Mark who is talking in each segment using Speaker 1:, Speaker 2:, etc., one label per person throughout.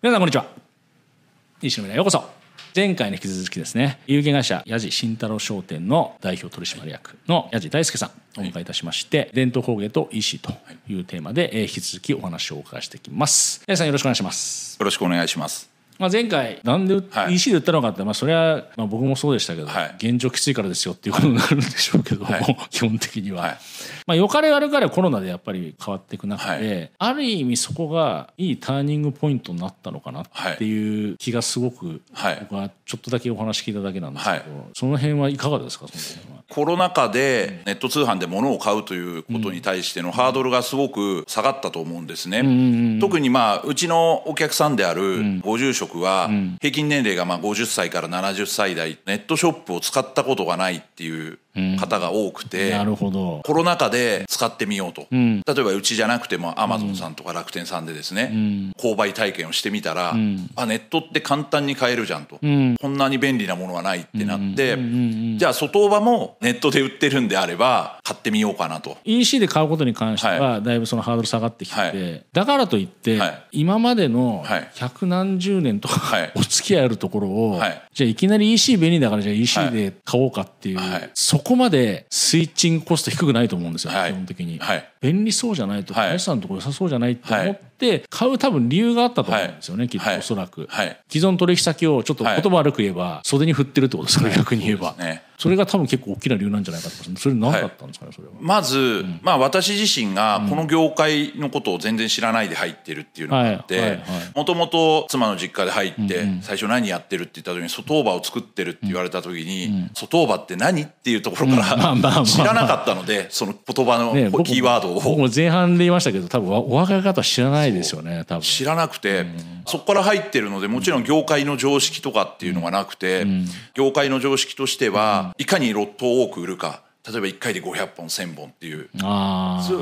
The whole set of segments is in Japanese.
Speaker 1: 皆さんこんにちは。西野未来ようこそ。前回に引き続きですね有限会社矢地慎太郎商店の代表取締役の矢地大輔さんをお迎えいたしまして、伝統工芸と EC とい。うテーマで、えー引き続きお話をお伺いしていきます。矢地さんよろしくお願いします。
Speaker 2: よろしくお願いします。
Speaker 1: まあ、前回なんで
Speaker 2: はい。
Speaker 1: EC で売ったのかって、まあ、それはまあ僕もそうでしたけど、
Speaker 2: はい。
Speaker 1: 現状きついからですよっていうことになるんでしょうけども、
Speaker 2: はい。
Speaker 1: 基本的には、
Speaker 2: はい。
Speaker 1: まあ、よかれ悪かれコロナでやっぱり変わっていく中で、
Speaker 2: は
Speaker 1: ある意味そこがいいターニングポイントになったのかなっていう気がすごく、
Speaker 2: はい。
Speaker 1: 僕はちょっとだけお話聞いただけなんですけど、
Speaker 2: はい。
Speaker 1: その辺はいかがですか？その辺は。
Speaker 2: コロナ禍でネット通販で物を買うということに対してのハードルがすごく下がったと思うんですね。特にまあうちのお客さんであるご住職は平均年齢がまあ50歳から70歳代ネットショップを使ったことがないっていう方が多くて。
Speaker 1: なるほど。
Speaker 2: コロナ禍で使ってみようと、例えばうちじゃなくてもアマゾンさんとか楽天さんでですね、購買体験をしてみたら、あネットって簡単に買えるじゃんと、こんなに便利なものはないってなって、じゃあ外場もネットで売ってるんであれば買ってみようかなと。
Speaker 1: EC で買うことに関してはだいぶそのハードル下がってきてだからといって、
Speaker 2: はい。
Speaker 1: 今までの
Speaker 2: はい。
Speaker 1: 百何十年とか、
Speaker 2: はい。
Speaker 1: お付き合いあるところを、
Speaker 2: はい。
Speaker 1: じゃあいきなり EC 便利だからじゃあ EC で買おうかっていう、
Speaker 2: はい。
Speaker 1: そこまでスイッチングコスト低くないと思うんですよ、
Speaker 2: はい。
Speaker 1: 基本的に、
Speaker 2: はい。
Speaker 1: 便利そうじゃないと
Speaker 2: はい。
Speaker 1: 林さんのところ良さそうじゃないって思って買う多分理由があったと思うんですよね、きっと
Speaker 2: はい
Speaker 1: おそらく、
Speaker 2: はい。
Speaker 1: 既存取引先をちょっと言葉悪く言えば袖に振ってるってことですから、逆に言えば、
Speaker 2: ね
Speaker 1: それが多分結構大きな理由なんじゃないかとそれ何だったんですかね、それは。
Speaker 2: まず、まあ私自身がこの業界のことを全然知らないで入ってるっていうのがあっ
Speaker 1: はいはい
Speaker 2: て
Speaker 1: はい。
Speaker 2: もともと妻の実家で入って最初何やってるって言った時に外場を作ってるって言われた時に外場って何っていうところから知らなかったのでその言葉のキーワードを。
Speaker 1: 僕も前半で言いましたけど多分お若い方は知らないですよね多分。
Speaker 2: 知らなくてそこから入ってるのでもちろん業界の常識とかっていうのがなくて業界の常識としてはいかにロットを多く売るか。例えば1回で500本1,000本っていう。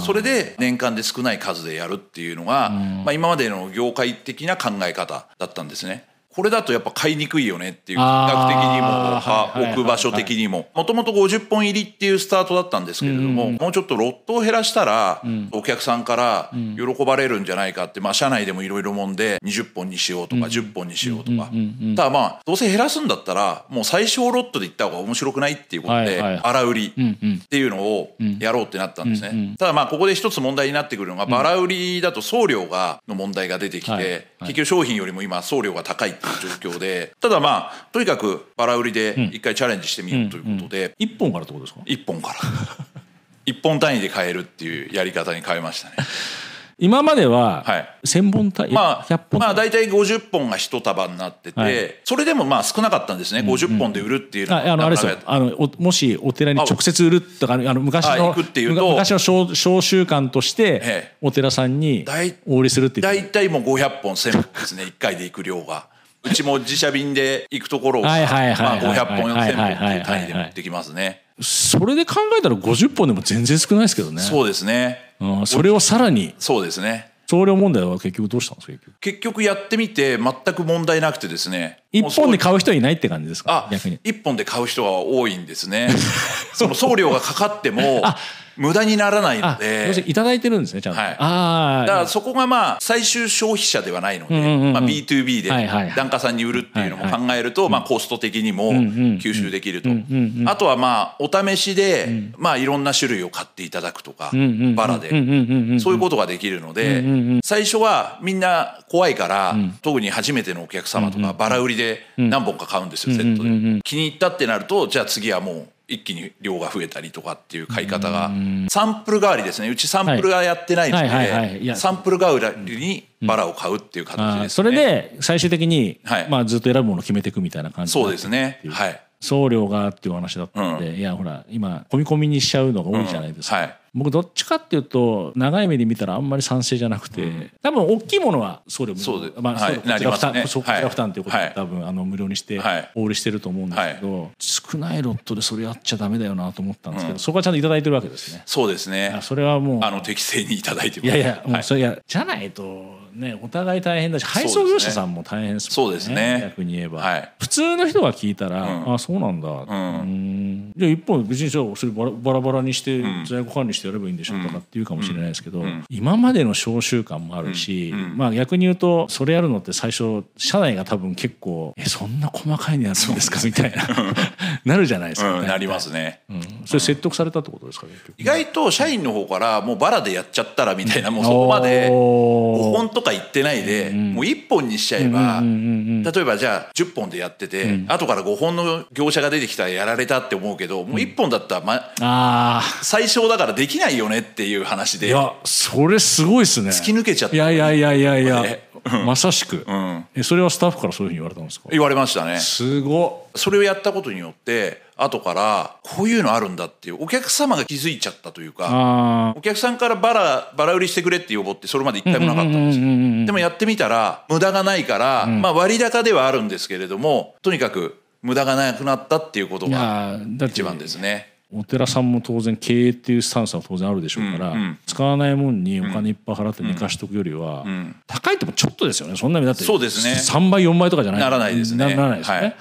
Speaker 2: それで年間で少ない数でやるっていうのが、まあ、今までの業界的な考え方だったんですね。これだとやっぱ買いにくいよねっていう
Speaker 1: あー
Speaker 2: 金額的にも置く場所的にも。もともと50本入りっていうスタートだったんですけれども、もうちょっとロットを減らしたらお客さんから喜ばれるんじゃないかって、まあ、社内でもいろいろもんで20本にしようとか10本にしようとか。ただまあどうせ減らすんだったらもう最小ロットでいった方が面白くないっていうことで荒売りっていうのをやろうってなったんですね。ただまあここで一つ問題になってくるのがバラ売りだと送料がの問題が出てきて、結局商品よりも今送料が高いって状況で。ただまあとにかくバラ売りで一回チャレンジしてみようということで、
Speaker 1: 一本からってことですか？
Speaker 2: 一本から。一本単位で買えるっていうやり方に変えましたね。
Speaker 1: 今までは
Speaker 2: はい。
Speaker 1: 1000本単位、
Speaker 2: まあ
Speaker 1: 100、本
Speaker 2: まあ大体50本が一束になってて、
Speaker 1: はい。
Speaker 2: それでもまあ少なかったんですね、50本で売るっていうのは。
Speaker 1: ああのあれですよ。あのおもしお寺に直接売るとかあの昔
Speaker 2: あ
Speaker 1: の
Speaker 2: 行くっていうと。
Speaker 1: む昔の小小習慣として
Speaker 2: ええ。
Speaker 1: お寺さんに
Speaker 2: 大
Speaker 1: お売りするって言って
Speaker 2: 大体もう500本1000本ですね。1回で行く量がうちも自社便で行くところをまあ
Speaker 1: はいはいはいはい
Speaker 2: 500本
Speaker 1: はい
Speaker 2: 1000本っていう単位で持ってきますね。
Speaker 1: それで考えたら50本でも全然少ないですけどね。
Speaker 2: そうですね。
Speaker 1: うんそれをさらに。
Speaker 2: そうですね。
Speaker 1: 送料問題は結局どうしたんですか結局。
Speaker 2: 結局やってみて全く問題なくてですね。
Speaker 1: 一本で買う人はいないって感じですか？
Speaker 2: あ
Speaker 1: 逆に。
Speaker 2: 一本で買う人が多いんですね。その送料がかかっても無駄にならないので。
Speaker 1: いただいてるんですねちゃんと、
Speaker 2: はい。
Speaker 1: ああ
Speaker 2: だからそこがまあ最終消費者ではないので、まあ、B2B で
Speaker 1: はいはい
Speaker 2: 檀家さんに売るっていうのも考えると、まあ、コスト的にも吸収できると、あとはまあお試しで、まあ、いろんな種類を買っていただくとか、バラで、そういうことができるので、最初はみんな怖いから、特に初めてのお客様とか、バラ売りで何本か買うんですよ、セットで。気に入ったってなるとじゃあ次はもう一気に量が増えたりとかっていう買い方が。サンプル代わりですね。うちサンプルがやってないのでサンプル代わりにバラを買うっていう形ですね。
Speaker 1: それで最終的に、
Speaker 2: はい。
Speaker 1: まあ、ずっと選ぶものを決めていくみたいな感じ
Speaker 2: そうですね。はい。
Speaker 1: 送料がっていうお話だったんで、いやほら今込み込みにしちゃうのが多いじゃないですか、
Speaker 2: うん。はい。
Speaker 1: 僕どっちかっていうと長い目で見たらあんまり賛成じゃなくて、多分大きいものは送料無料。
Speaker 2: そうで
Speaker 1: まあ、
Speaker 2: はい。
Speaker 1: こちら負担、
Speaker 2: ね。
Speaker 1: こちら負担ということで、
Speaker 2: はい。
Speaker 1: 多分あの無料にして
Speaker 2: はい。
Speaker 1: お売りしてると思うんですけど、少ないロットでそれやっちゃダメだよなと思ったんですけど、そこはちゃんといただいてるわけですね。
Speaker 2: そうですね。
Speaker 1: あそれはもう
Speaker 2: あの適正にいただいてます
Speaker 1: いやいや、も
Speaker 2: はい。
Speaker 1: うそれいやじゃないとねお互い大変だし配送業者さんも大変ですもんね
Speaker 2: そうですね。
Speaker 1: 逆に言えば、
Speaker 2: はい。
Speaker 1: 普通の人が聞いたら、
Speaker 2: ん。
Speaker 1: あそうなんだ、うん、じゃあ一本別にそれバラバラにして在庫管理してやればいいんでしょとかって言うかもしれないですけど、今までの召集感もあるし、まあ逆に言うとそれやるのって最初社内が多分結構「えそんな細かいのやるんですか?」みたいな なるじゃないですか、
Speaker 2: なりますね、
Speaker 1: それ説得されたってことですか、
Speaker 2: 意外と社員の方からもうバラでやっちゃったらみたいなもうそこまで5本とか言ってないで、もう1本にしちゃえば、例えばじゃあ10本でやってて、後から5本の業者が出てきたらやられたって思うけどもう1本だったら、まあ最小だからできないよねっていう話で。
Speaker 1: いやそれすごいっすね。
Speaker 2: 突き抜けちゃった。
Speaker 1: いやいやいやいや。いやまさしく、うん、えそれはスタッフからそういうふうに言われたんですか？
Speaker 2: 言われましたね。
Speaker 1: すご
Speaker 2: それをやったことによって後からこういうのあるんだっていうお客様が気づいちゃったというかお客さんからバラバラ売りしてくれって要望ってそれまで一回もなかったんですよ。でもやってみたら無駄がないから、うん、まあ割高ではあるんですけれどもとにかく無駄がなくなったっていうことが一番ですね。
Speaker 1: お寺さんも当然経営っていうスタンスは当然あるでしょうから、うんうん、使わないもんにお金いっぱい払って寝かしとくよりは、うん、高いってもちょっとですよね。そんなにだって
Speaker 2: そうですね。
Speaker 1: 3倍4倍とかじゃない。
Speaker 2: ならないですね。
Speaker 1: ならないですね、はい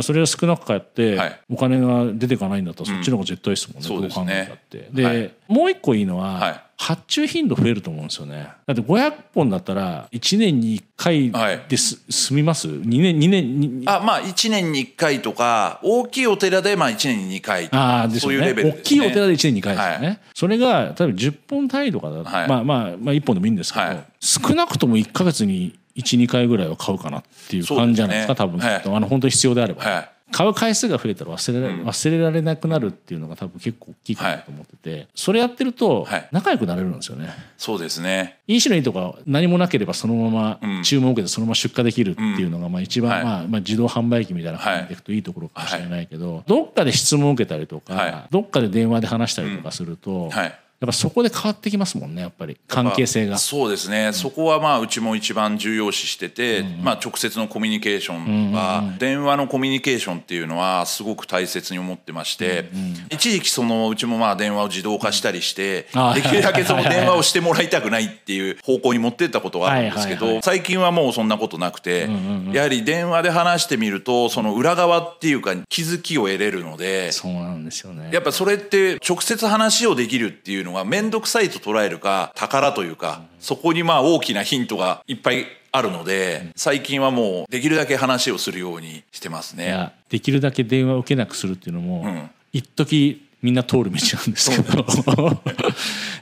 Speaker 1: それは少なく買って、お金が出ていかないんだったらそっちの方が絶対ですもんね、うん、どう考えたって。で、はい、もう一個いいのは、はい、発注頻度増えると思うんですよね。だって500本だったら1年に1回です、はい、済みます ?2 年、2年
Speaker 2: あ、まあ1年に1回とか、大きいお寺でまあ1年に2回あです、ね、そういうレベルです、ね、
Speaker 1: 大きいお寺で1年に2回。ですよね。はい、それが、例えば10本単位とかだと、はい、まあまあ、まあ1本でもいいんですけど、少なくとも1か月に1、2回ぐらいは買うかなっていう感じじゃないですか、すね、多分、はい、あの本当に必要であれば。はい。買う回数が増えたら忘れ,、忘れられなくなるっていうのが多分結構大きいかなと思ってて、はい、それやってると仲良くなれるんですよね。はい、
Speaker 2: そうですね。
Speaker 1: いい種類とか何もなければそのまま注文を受けてそのまま出荷できるっていうのがまあ一番、まあ、まあ自動販売機みたいな感じでいくといいところかもしれないけど、どっかで質問を受けたりとか、どっかで電話で話したりとかすると、はいやっぱそこで変わってきますもんねやっぱり。関係性が。
Speaker 2: そうですね、うん、そこはまあうちも一番重要視してて、うん、まあ、直接のコミュニケーションとか、うん、電話のコミュニケーションっていうのはすごく大切に思ってまして、一時期そのうちもまあ電話を自動化したりして、できるだけその電話をしてもらいたくないっていう方向に持ってったことはあるんですけど、最近はもうそんなことなくて、やはり電話で話してみるとその裏側っていうか気づきを得れるので
Speaker 1: そうなんですよね。
Speaker 2: やっぱそれって直接話をできるっていうのが面倒くさいと捉えるか宝というか、そこにまあ大きなヒントがいっぱいあるので、最近はもうできるだけ話をするようにしてますね。
Speaker 1: できるだけ電話を受けなくするっていうのも、うん、一時みんな通る道なんですけど。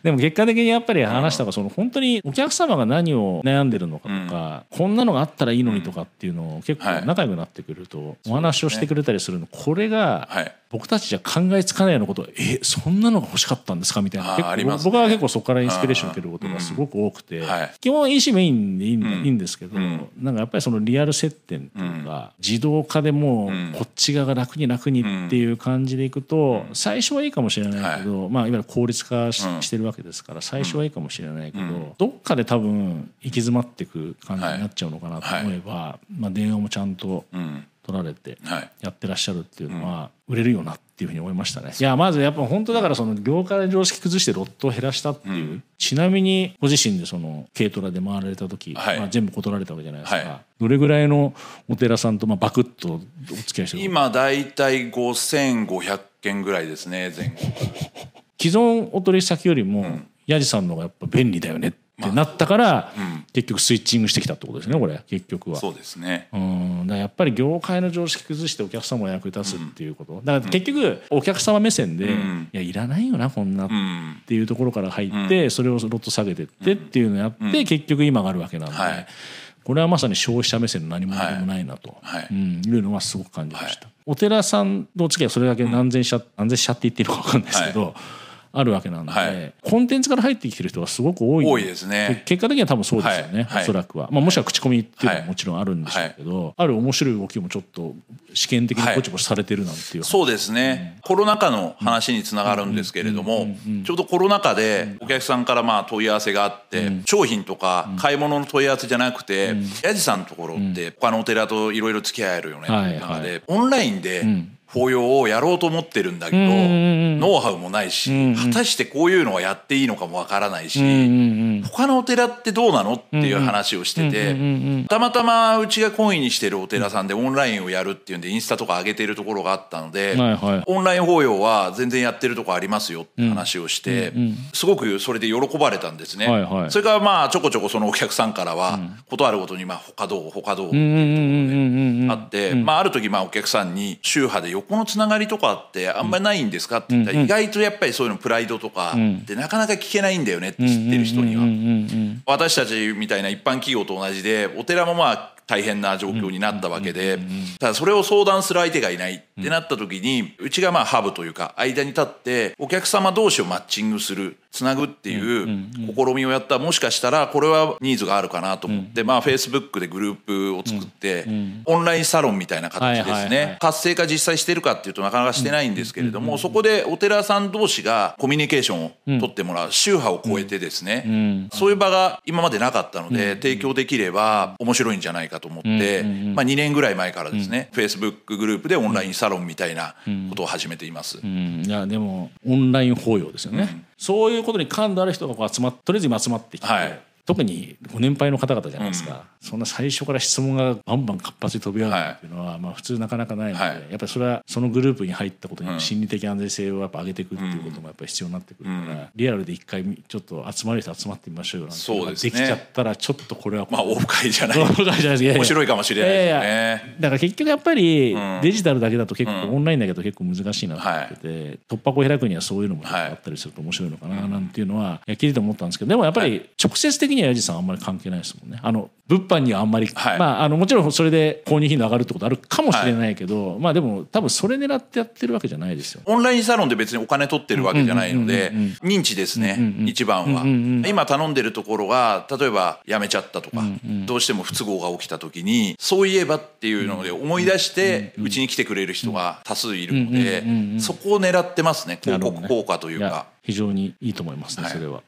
Speaker 1: でも結果的にやっぱり話したがその本当にお客様が何を悩んでるのかとか、こんなのがあったらいいのにとかっていうのを結構仲良くなってくるとお話をしてくれたりするのこれが僕たちじゃ考えつかないようなことえそんなのが欲しかったんですか？みたいな。結構僕は結構そこからインスピレーションを受けることがすごく多くて、基本 EC メインでいいんですけど、なんかやっぱりそのリアル接点っていうか、自動化でもうこっち側が楽に楽にっていう感じでいくと、最初はいいかもしれないけど、まあいわゆる効率化してるわけですから最初はいいかもしれないけど、どっかで多分行き詰まっていく感じになっちゃうのかなと思えば、まあ電話もちゃんと、取られてやってらっしゃるっていうのは売れるよなっていうふうに思いましたね。いやまずやっぱ本当だからその業界で常識崩してロットを減らしたっていう、うん、ちなみにご自身でその軽トラで回られた時、はい、まあ、全部断られたわけじゃないですか、はい、どれぐらいのお寺さんとまあバクッとお付き合いしてる
Speaker 2: 今大体5500件ぐらいですね前後。
Speaker 1: 既存お取引先よりも、ヤジさんの方がやっぱ便利だよねってなったから、うん、結局スイッチングしてきたってことですねこれ。結局は。
Speaker 2: そうですね。
Speaker 1: うん。だやっぱり業界の常識崩してお客様を役に立つっていうこと、だから結局お客様目線で、いやいらないよなこんなっていうところから入って、それをロット下げてってっていうのをやって、結局今があるわけなんで、はい、これはまさに消費者目線の何もでもないなと、はい。うん、いうのはすごく感じました、お寺さんのお付き合いはそれだけ何千社、何千社って言っていいのか分かんないですけど、あるわけなんで、はい、コンテンツから入ってきてる人がすごく多い。
Speaker 2: 多いですね。
Speaker 1: 結果的には多分そうですよね、はい、おそらくは、まあ、もしくは口コミってい。うのはもちろんあるんでしょうけど、はい、ある面白い動きもちょっと試験的にぼちぼちされてるなんていう、
Speaker 2: そうですね、うん、コロナ禍の話につながるんですけれどもちょうどコロナ禍でお客さんからまあ問い合わせがあって、うん、商品とか買い物の問い合わせじゃなくて、うん、ヤジさんのところって他のお寺といろいろ付き合えるよねっていう中で、オンラインで、法要をやろうと思ってるんだけど、ノウハウもないし、果たしてこういうのはやっていいのかもわからないし、他のお寺ってどうなのっていう話をしてて、たまたまうちが懇意にしてるお寺さんでオンラインをやるっていうんでインスタとか上げてるところがあったので、オンライン法要は全然やってるとこありますよって話をして、すごくそれで喜ばれたんですね。それからまあちょこちょこそのお客さんからは、ことあるごとにまあ他どう他どうっていうところであって、まあある時まあお客さんに宗派で横のつながりとかってあんまりないんですか？って言ったら、意外とやっぱりそういうのプライドとかでなかなか聞けないんだよねって知ってる人には。私たちみたいな一般企業と同じでお寺もまあ大変な状況になったわけで、ただそれを相談する相手がいないってなった時に、うちがまあハブというか間に立ってお客様同士をマッチングするつなぐっていう試みをやったらもしかしたらこれはニーズがあるかなと思って、まあフェイスブックでグループを作って、オンラインサロンみたいな形ですね、活性化実際してるかっていうとなかなかしてないんですけれども、そこでお寺さん同士がコミュニケーションを取ってもらう宗派を超えてですね、そういう場が今までなかったので、提供できれば面白いんじゃないかと思って、まあ、2年ぐらい前からですね、フェイスブックグループでオンラインサロンみたいなことを始めています。
Speaker 1: いやでもオンライン法要ですよね、そういうことに感度ある人がこう集まっとりあえず今集まってきて、はい、特にご年配の方々じゃないですか、うん、そんな最初から質問がバンバン活発に飛び上がるっていうのは、はい、まあ普通なかなかないので、はい、やっぱりそれはそのグループに入ったことに心理的安全性をやっぱ上げていくっていうこともやっぱり必要になってくるから、うん、リアルで一回ちょっと集まる人集まってみましょうよなんてそうです、ね、できちゃったらちょっとこれは
Speaker 2: まあオフ会じゃない。オフ会じゃないです面白いかもしれないですね、
Speaker 1: だから結局やっぱりデジタルだけだと結構、オンラインだけだと結構難しいなと思ってて、突破口開くにはそういうのもあったりすると面白いのかななんていうのは、いや聞いてて思ったんですけどでもやっぱり直接的には矢地さんあんまり関係ないですもんね。あの物販にはあんまり、はい、まああのもちろんそれで購入頻度上がるってことあるかもしれないけど、はい、まあでも多分それ狙ってやってるわけじゃないですよ。
Speaker 2: オンラインサロンで別にお金取ってるわけじゃないので認知ですね、うんうん、一番は、うんうん、今頼んでるところが例えば辞めちゃったとか、うんうん、どうしても不都合が起きた時にそういえばっていうので思い出してうちに来てくれる人が多数いるのでそこを狙ってますね広告効果というか。
Speaker 1: 非常にいいと思いますね、はい、それは、うん、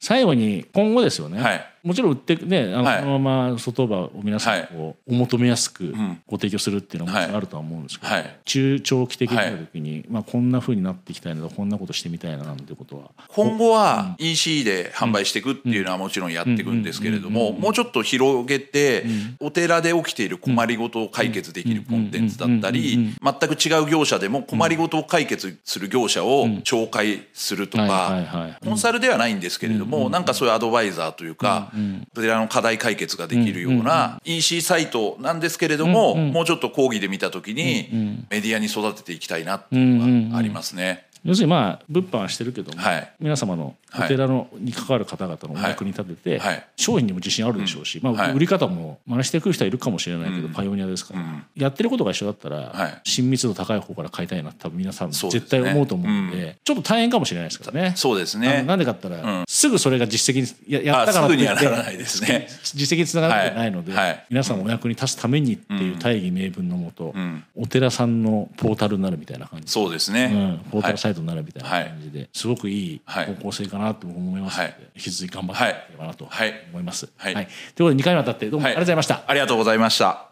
Speaker 1: 最後に今後ですよね、はい、もちろん売ってねあの、はい、そのまま外場を皆さんこうお求めやすくご提供するっていうのもあるとは思うんですけど、中長期的になる時に、まあ、こんなふうになっていきたいなこんなことしてみたいななんてことは。
Speaker 2: 今後は EC で販売していくっていうのはもちろんやっていくんですけれどももうちょっと広げて、お寺で起きている困りごとを解決できるコンテンツだったり全く違う業者でも困りごとを解決する業者を紹介するとかコンサルではないんですけれどもなんかそういうアドバイザーというかお寺の課題解決ができるような EC サイトなんですけれどももうちょっと講義で見た時にメディアに育てていきたいなっていうのがありますね。
Speaker 1: 要するにまあ物販はしてるけども、はい、皆様のお寺のに関わる方々のお役に立てて、はい、商品にも自信あるでしょうし、まあ、売り方も真似してくる人はいるかもしれないけど、パイオニアですから、やってることが一緒だったら、親密度高い方から買いたいな多分皆さん絶対思うと思うんでちょっと大変かもしれないですからね。
Speaker 2: そうですね。
Speaker 1: なんでかったら、すぐそれが実績にややったからって言って実績につながってないので、皆さんお役に立つためにっていう大義名分のもと、お寺さんのポータルになるみたいな感じ。
Speaker 2: そうですね、
Speaker 1: ポータルサイトになるみたいな感じで、すごくいい方向性かなと思いますので、引き続き頑張っていければなと思います。はい。ということで2回にわたってどうもありがとうございました。
Speaker 2: ありがとうございました。